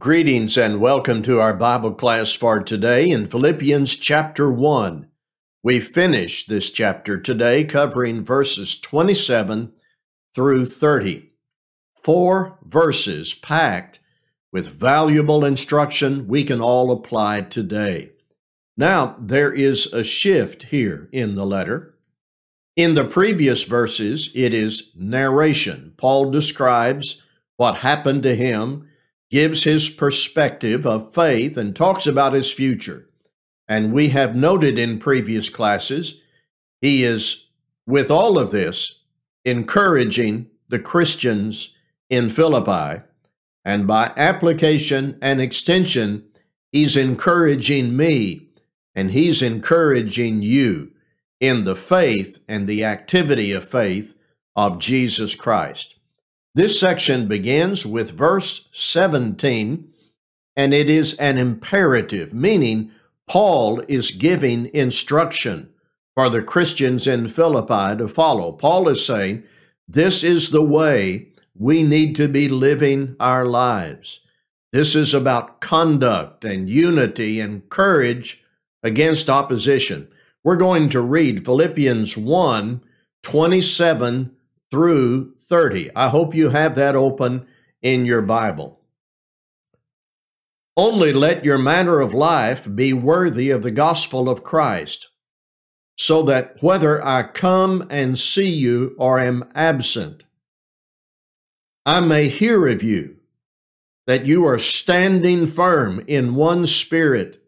Greetings and welcome to our Bible class for today in Philippians chapter 1. We finish this chapter today covering verses 27 through 30. Four verses packed with valuable instruction we can all apply today. Now, there is a shift here in the letter. In the previous verses, it is narration. Paul describes what happened to him gives his perspective of faith and talks about his future. And we have noted in previous classes, he is, with all of this, encouraging the Christians in Philippi. And by application and extension, he's encouraging me and he's encouraging you in the faith and the activity of faith of Jesus Christ. This section begins with verse 17, and it is an imperative, meaning Paul is giving instruction for the Christians in Philippi to follow. Paul is saying, This is the way we need to be living our lives. This is about conduct and unity and courage against opposition. We're going to read Philippians 1 27 through 30. I hope you have that open in your Bible. Only let your manner of life be worthy of the gospel of Christ, so that whether I come and see you or am absent, I may hear of you that you are standing firm in one spirit,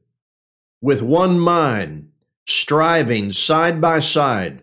with one mind, striving side by side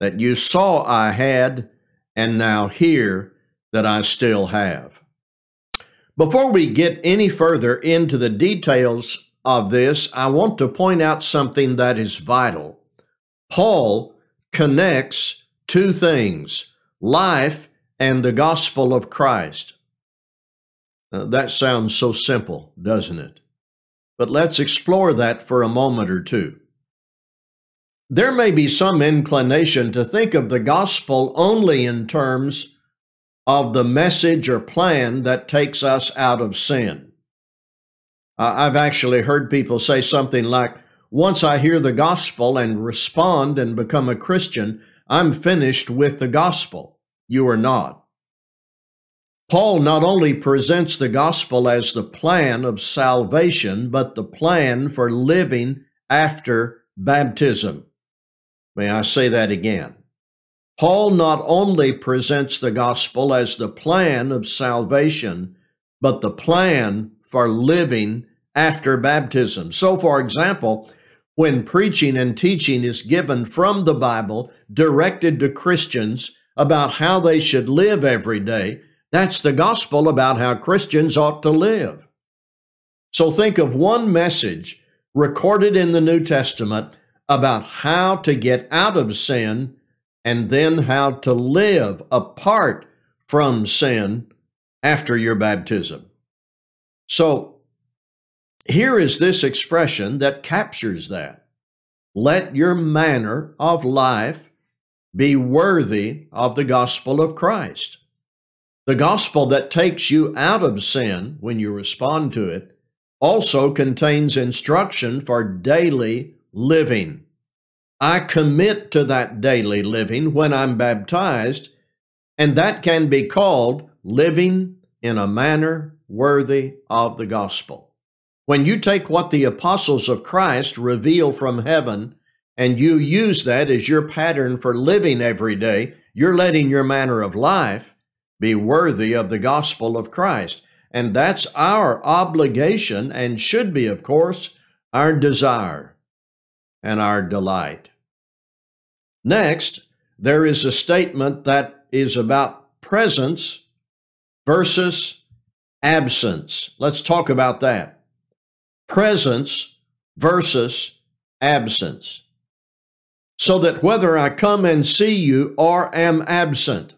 that you saw I had and now hear that I still have. Before we get any further into the details of this, I want to point out something that is vital. Paul connects two things life and the gospel of Christ. Now, that sounds so simple, doesn't it? But let's explore that for a moment or two. There may be some inclination to think of the gospel only in terms of the message or plan that takes us out of sin. I've actually heard people say something like, once I hear the gospel and respond and become a Christian, I'm finished with the gospel. You are not. Paul not only presents the gospel as the plan of salvation, but the plan for living after baptism. May I say that again? Paul not only presents the gospel as the plan of salvation, but the plan for living after baptism. So, for example, when preaching and teaching is given from the Bible directed to Christians about how they should live every day, that's the gospel about how Christians ought to live. So think of one message recorded in the New Testament about how to get out of sin and then how to live apart from sin after your baptism. So, here is this expression that captures that. Let your manner of life be worthy of the gospel of Christ. The gospel that takes you out of sin when you respond to it also contains instruction for daily living. I commit to that daily living when I'm baptized, and that can be called living in a manner worthy of the gospel. When you take what the apostles of Christ reveal from heaven and you use that as your pattern for living every day, you're letting your manner of life be worthy of the gospel of Christ. And that's our obligation and should be, of course, our desire and our delight. Next, there is a statement that is about presence versus absence. Let's talk about that. Presence versus absence. So that whether I come and see you or am absent,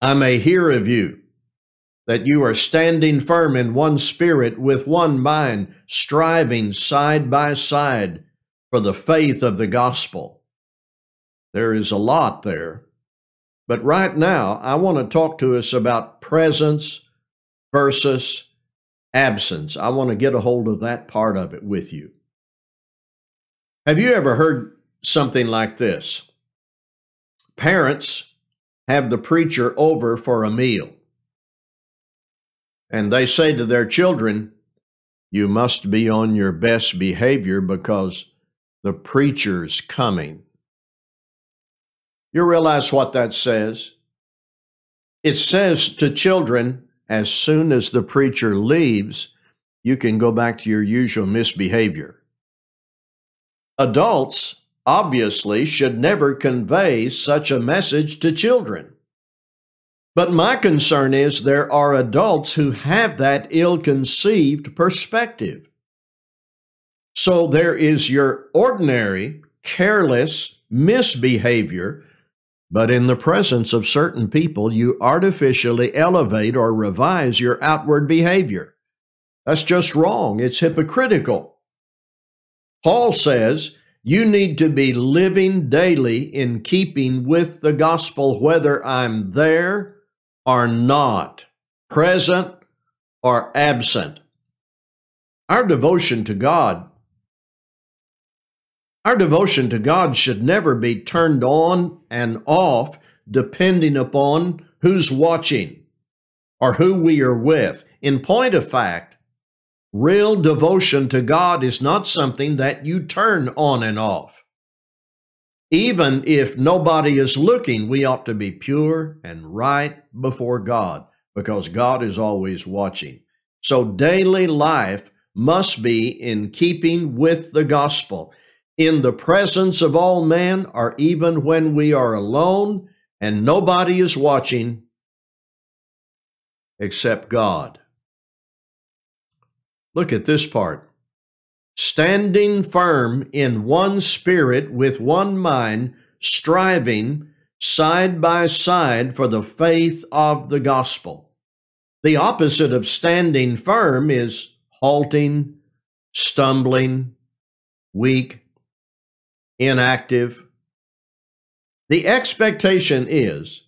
I may hear of you that you are standing firm in one spirit with one mind, striving side by side for the faith of the gospel. There is a lot there. But right now, I want to talk to us about presence versus absence. I want to get a hold of that part of it with you. Have you ever heard something like this? Parents have the preacher over for a meal. And they say to their children, You must be on your best behavior because the preacher's coming. You realize what that says? It says to children, as soon as the preacher leaves, you can go back to your usual misbehavior. Adults obviously should never convey such a message to children. But my concern is there are adults who have that ill conceived perspective. So there is your ordinary, careless misbehavior, but in the presence of certain people, you artificially elevate or revise your outward behavior. That's just wrong. It's hypocritical. Paul says, you need to be living daily in keeping with the gospel, whether I'm there or not, present or absent. Our devotion to God, our devotion to God should never be turned on and off depending upon who's watching or who we are with. In point of fact, Real devotion to God is not something that you turn on and off. Even if nobody is looking, we ought to be pure and right before God because God is always watching. So daily life must be in keeping with the gospel, in the presence of all men, or even when we are alone and nobody is watching except God. Look at this part. Standing firm in one spirit with one mind, striving side by side for the faith of the gospel. The opposite of standing firm is halting, stumbling, weak, inactive. The expectation is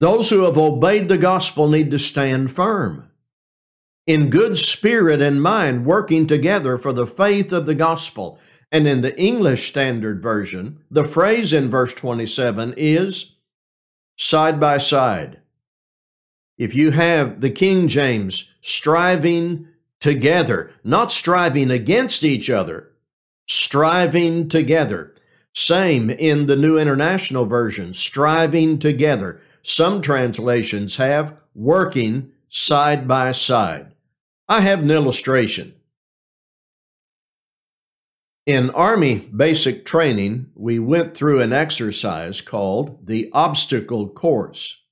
those who have obeyed the gospel need to stand firm in good spirit and mind, working together for the faith of the gospel. And in the English Standard Version, the phrase in verse 27 is side by side. If you have the King James striving together, not striving against each other, striving together. Same in the New International Version, striving together. Some translations have working side by side. I have an illustration. In Army basic training, we went through an exercise called the obstacle course.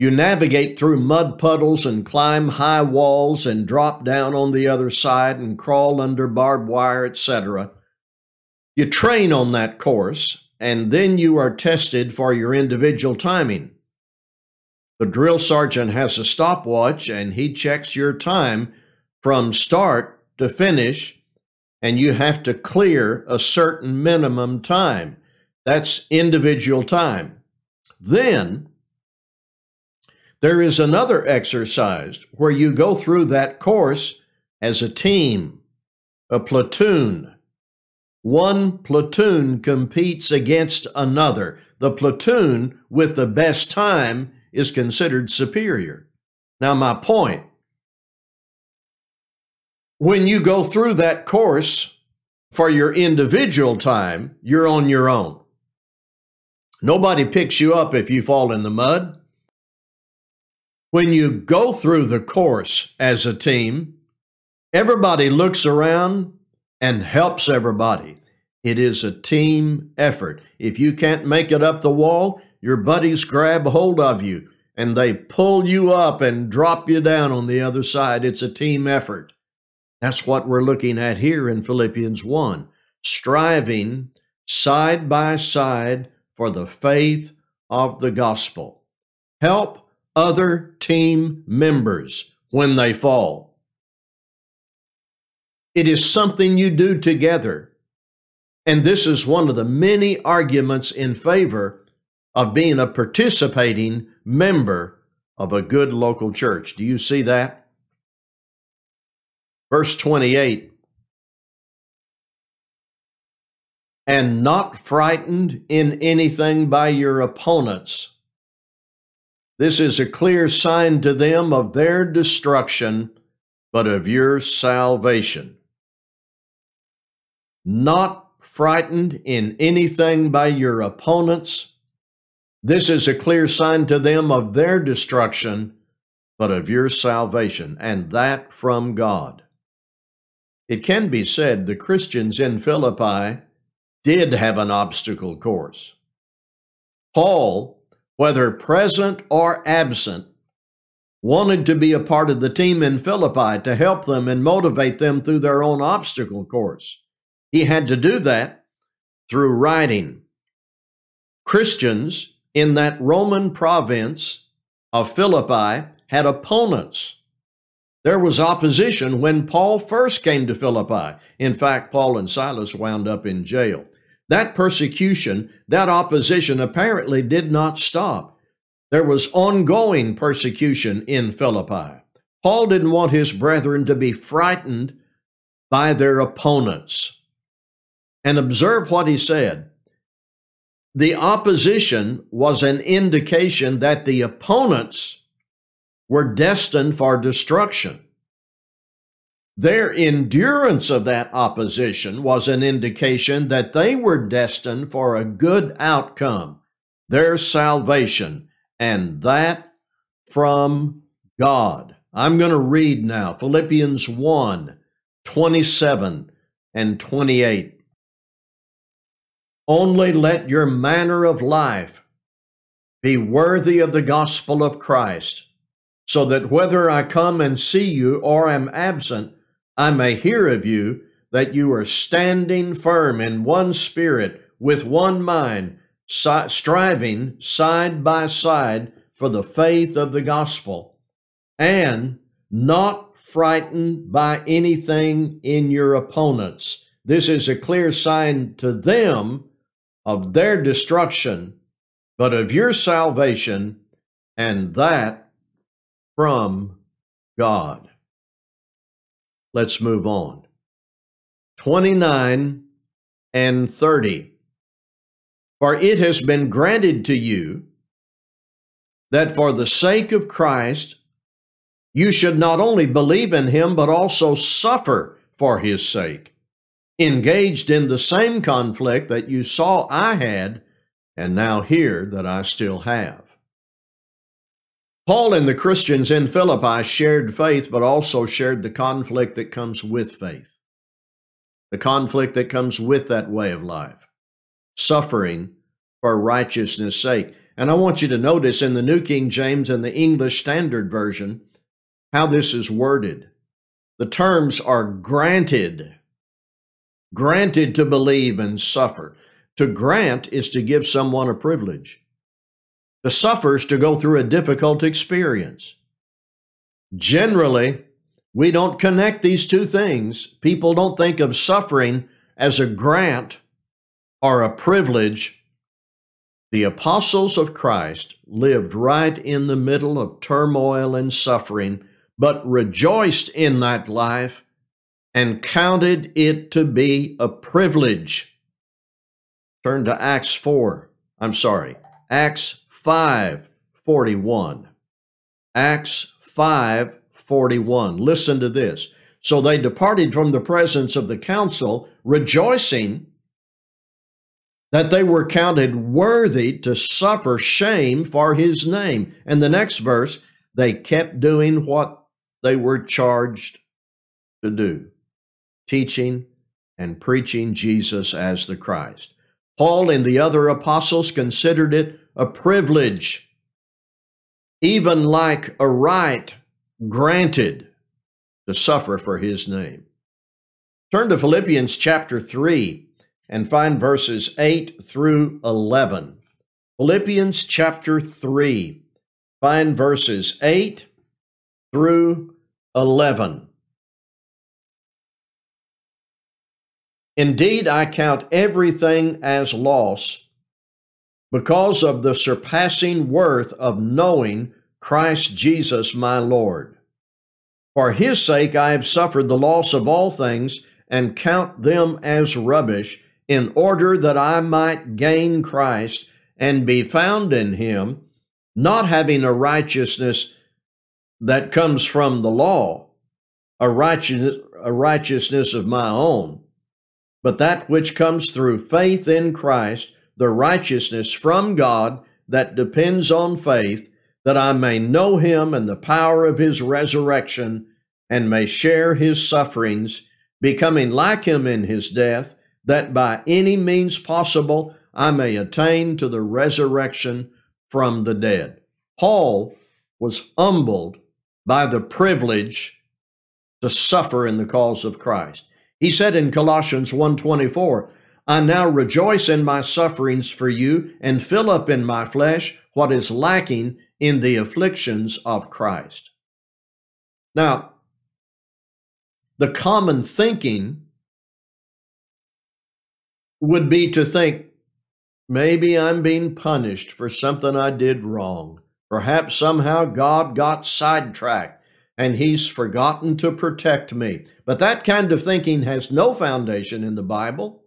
You navigate through mud puddles and climb high walls and drop down on the other side and crawl under barbed wire, etc. You train on that course, and then you are tested for your individual timing. The drill sergeant has a stopwatch and he checks your time from start to finish, and you have to clear a certain minimum time. That's individual time. Then there is another exercise where you go through that course as a team, a platoon. One platoon competes against another. The platoon with the best time is considered superior. Now, my point when you go through that course for your individual time, you're on your own. Nobody picks you up if you fall in the mud. When you go through the course as a team, everybody looks around and helps everybody. It is a team effort. If you can't make it up the wall, your buddies grab hold of you and they pull you up and drop you down on the other side. It's a team effort. That's what we're looking at here in Philippians 1 striving side by side for the faith of the gospel. Help other team members when they fall. It is something you do together. And this is one of the many arguments in favor of being a participating member of a good local church. Do you see that? Verse 28 And not frightened in anything by your opponents. This is a clear sign to them of their destruction, but of your salvation. Not frightened in anything by your opponents. This is a clear sign to them of their destruction, but of your salvation, and that from God. It can be said the Christians in Philippi did have an obstacle course. Paul, whether present or absent, wanted to be a part of the team in Philippi to help them and motivate them through their own obstacle course. He had to do that through writing. Christians in that Roman province of Philippi had opponents there was opposition when Paul first came to Philippi. In fact, Paul and Silas wound up in jail. That persecution, that opposition apparently did not stop. There was ongoing persecution in Philippi. Paul didn't want his brethren to be frightened by their opponents. And observe what he said. The opposition was an indication that the opponents were destined for destruction. Their endurance of that opposition was an indication that they were destined for a good outcome, their salvation, and that from God. I'm going to read now Philippians 1 27 and 28. Only let your manner of life be worthy of the gospel of Christ so that whether I come and see you or am absent, I may hear of you that you are standing firm in one spirit, with one mind, si- striving side by side for the faith of the gospel, and not frightened by anything in your opponents. This is a clear sign to them of their destruction, but of your salvation, and that from God. Let's move on. 29 and 30. For it has been granted to you that for the sake of Christ, you should not only believe in him, but also suffer for his sake, engaged in the same conflict that you saw I had and now hear that I still have. Paul and the Christians in Philippi shared faith, but also shared the conflict that comes with faith, the conflict that comes with that way of life, suffering for righteousness' sake. And I want you to notice in the New King James and the English Standard Version how this is worded. The terms are granted, granted to believe and suffer. To grant is to give someone a privilege the suffers to go through a difficult experience. Generally, we don't connect these two things. People don't think of suffering as a grant or a privilege. The apostles of Christ lived right in the middle of turmoil and suffering, but rejoiced in that life and counted it to be a privilege. Turn to Acts 4. I'm sorry, Acts 5:41. Acts 5:41. Listen to this. So they departed from the presence of the council, rejoicing that they were counted worthy to suffer shame for his name. And the next verse, they kept doing what they were charged to do teaching and preaching Jesus as the Christ. Paul and the other apostles considered it a privilege even like a right granted to suffer for his name. Turn to Philippians chapter 3 and find verses 8 through 11. Philippians chapter 3, find verses 8 through 11. Indeed, I count everything as loss because of the surpassing worth of knowing Christ Jesus my Lord. For his sake I have suffered the loss of all things and count them as rubbish, in order that I might gain Christ and be found in him, not having a righteousness that comes from the law, a righteousness, a righteousness of my own, but that which comes through faith in Christ the righteousness from God that depends on faith, that I may know him and the power of his resurrection, and may share his sufferings, becoming like him in his death, that by any means possible I may attain to the resurrection from the dead. Paul was humbled by the privilege to suffer in the cause of Christ. He said in Colossians 1:24, I now rejoice in my sufferings for you and fill up in my flesh what is lacking in the afflictions of Christ. Now, the common thinking would be to think, maybe I'm being punished for something I did wrong. Perhaps somehow God got sidetracked and he's forgotten to protect me. But that kind of thinking has no foundation in the Bible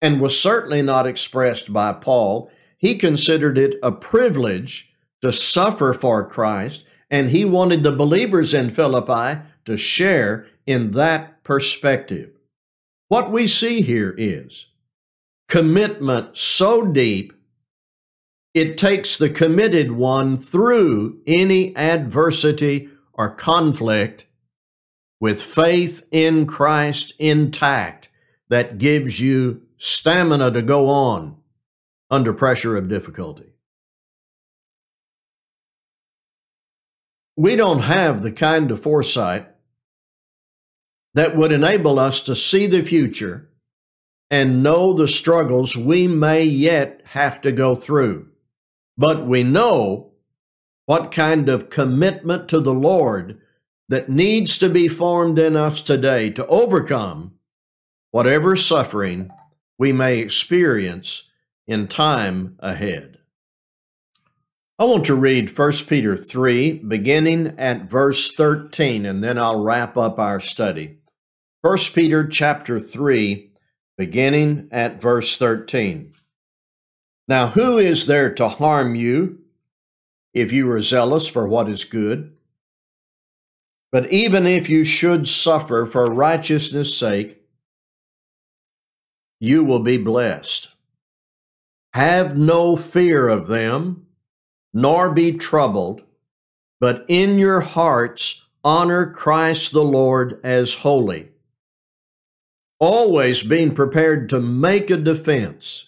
and was certainly not expressed by Paul. He considered it a privilege to suffer for Christ, and he wanted the believers in Philippi to share in that perspective. What we see here is commitment so deep, it takes the committed one through any adversity or conflict with faith in Christ intact that gives you stamina to go on under pressure of difficulty. We don't have the kind of foresight that would enable us to see the future and know the struggles we may yet have to go through. But we know what kind of commitment to the Lord that needs to be formed in us today to overcome whatever suffering we may experience in time ahead. I want to read 1 Peter 3, beginning at verse 13, and then I'll wrap up our study. 1 Peter chapter 3, beginning at verse 13. Now, who is there to harm you if you are zealous for what is good? But even if you should suffer for righteousness' sake, you will be blessed. Have no fear of them, nor be troubled, but in your hearts honor Christ the Lord as holy. Always being prepared to make a defense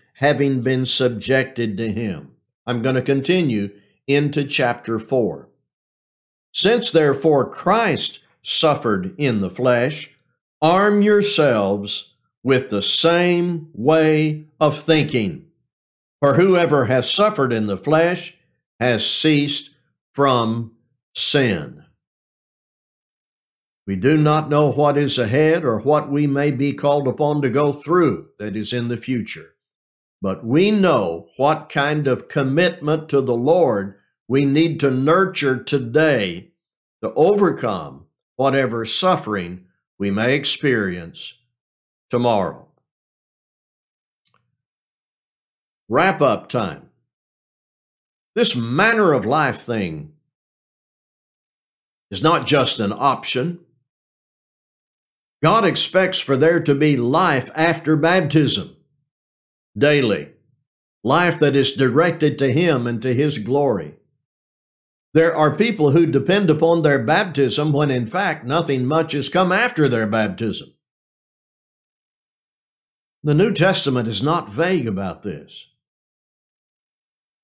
having been subjected to him. I'm going to continue into chapter 4. Since therefore Christ suffered in the flesh, arm yourselves with the same way of thinking. For whoever has suffered in the flesh has ceased from sin. We do not know what is ahead or what we may be called upon to go through that is in the future. But we know what kind of commitment to the Lord we need to nurture today to overcome whatever suffering we may experience tomorrow. Wrap up time. This manner of life thing is not just an option. God expects for there to be life after baptism daily, life that is directed to Him and to His glory. There are people who depend upon their baptism when in fact nothing much has come after their baptism. The New Testament is not vague about this.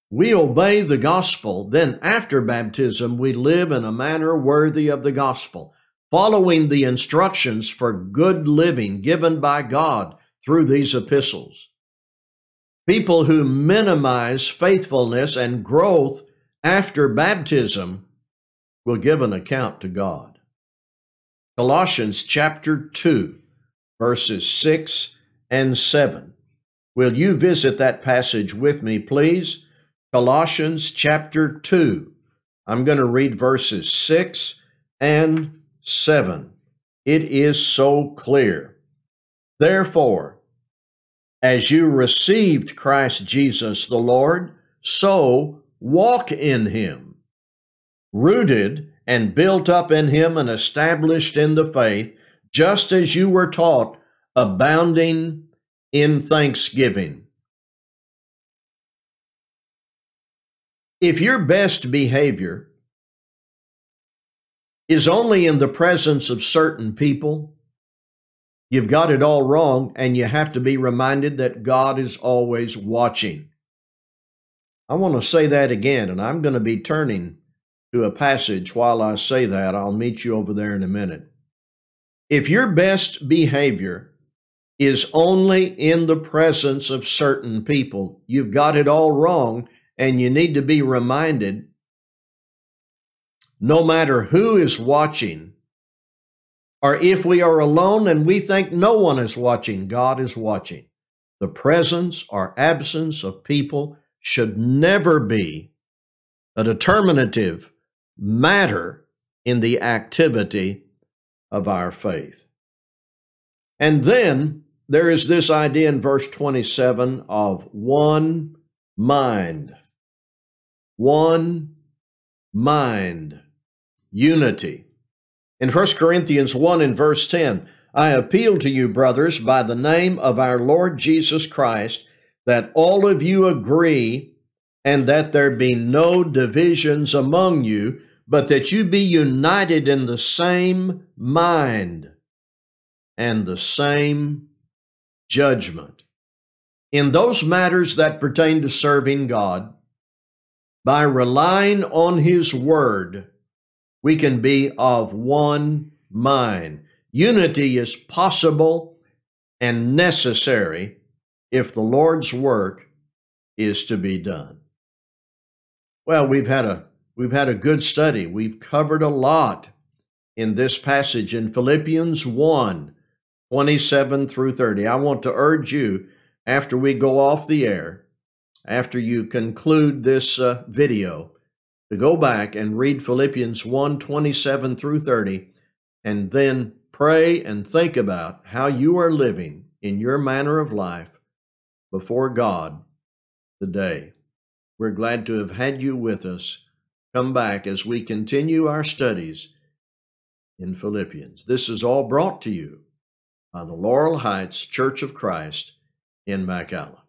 We obey the gospel, then after baptism, we live in a manner worthy of the gospel, following the instructions for good living given by God through these epistles. People who minimize faithfulness and growth after baptism will give an account to God. Colossians chapter 2, verses 6 and 7. Will you visit that passage with me, please? Colossians chapter 2. I'm going to read verses 6 and 7. It is so clear. Therefore, as you received Christ Jesus the Lord, so walk in him, rooted and built up in him and established in the faith, just as you were taught, abounding in thanksgiving. If your best behavior is only in the presence of certain people, you've got it all wrong, and you have to be reminded that God is always watching. I want to say that again, and I'm going to be turning to a passage while I say that. I'll meet you over there in a minute. If your best behavior is only in the presence of certain people, you've got it all wrong, and you need to be reminded no matter who is watching, or if we are alone and we think no one is watching, God is watching. The presence or absence of people should never be a determinative matter in the activity of our faith. And then there is this idea in verse 27 of one mind. One mind. Unity. In 1 Corinthians 1 and verse 10, I appeal to you, brothers, by the name of our Lord Jesus Christ, that all of you agree and that there be no divisions among you, but that you be united in the same mind and the same judgment. In those matters that pertain to serving God, by relying on His Word, we can be of one mind. Unity is possible and necessary if the Lord's work is to be done. Well, we've had a we've had a good study. We've covered a lot in this passage in Philippians 1, 27 through 30. I want to urge you after we go off the air, after you conclude this uh, video, to go back and read Philippians 1, 27 through 30, and then pray and think about how you are living in your manner of life before God today. We're glad to have had you with us. Come back as we continue our studies in Philippians. This is all brought to you by the Laurel Heights Church of Christ in McAllen.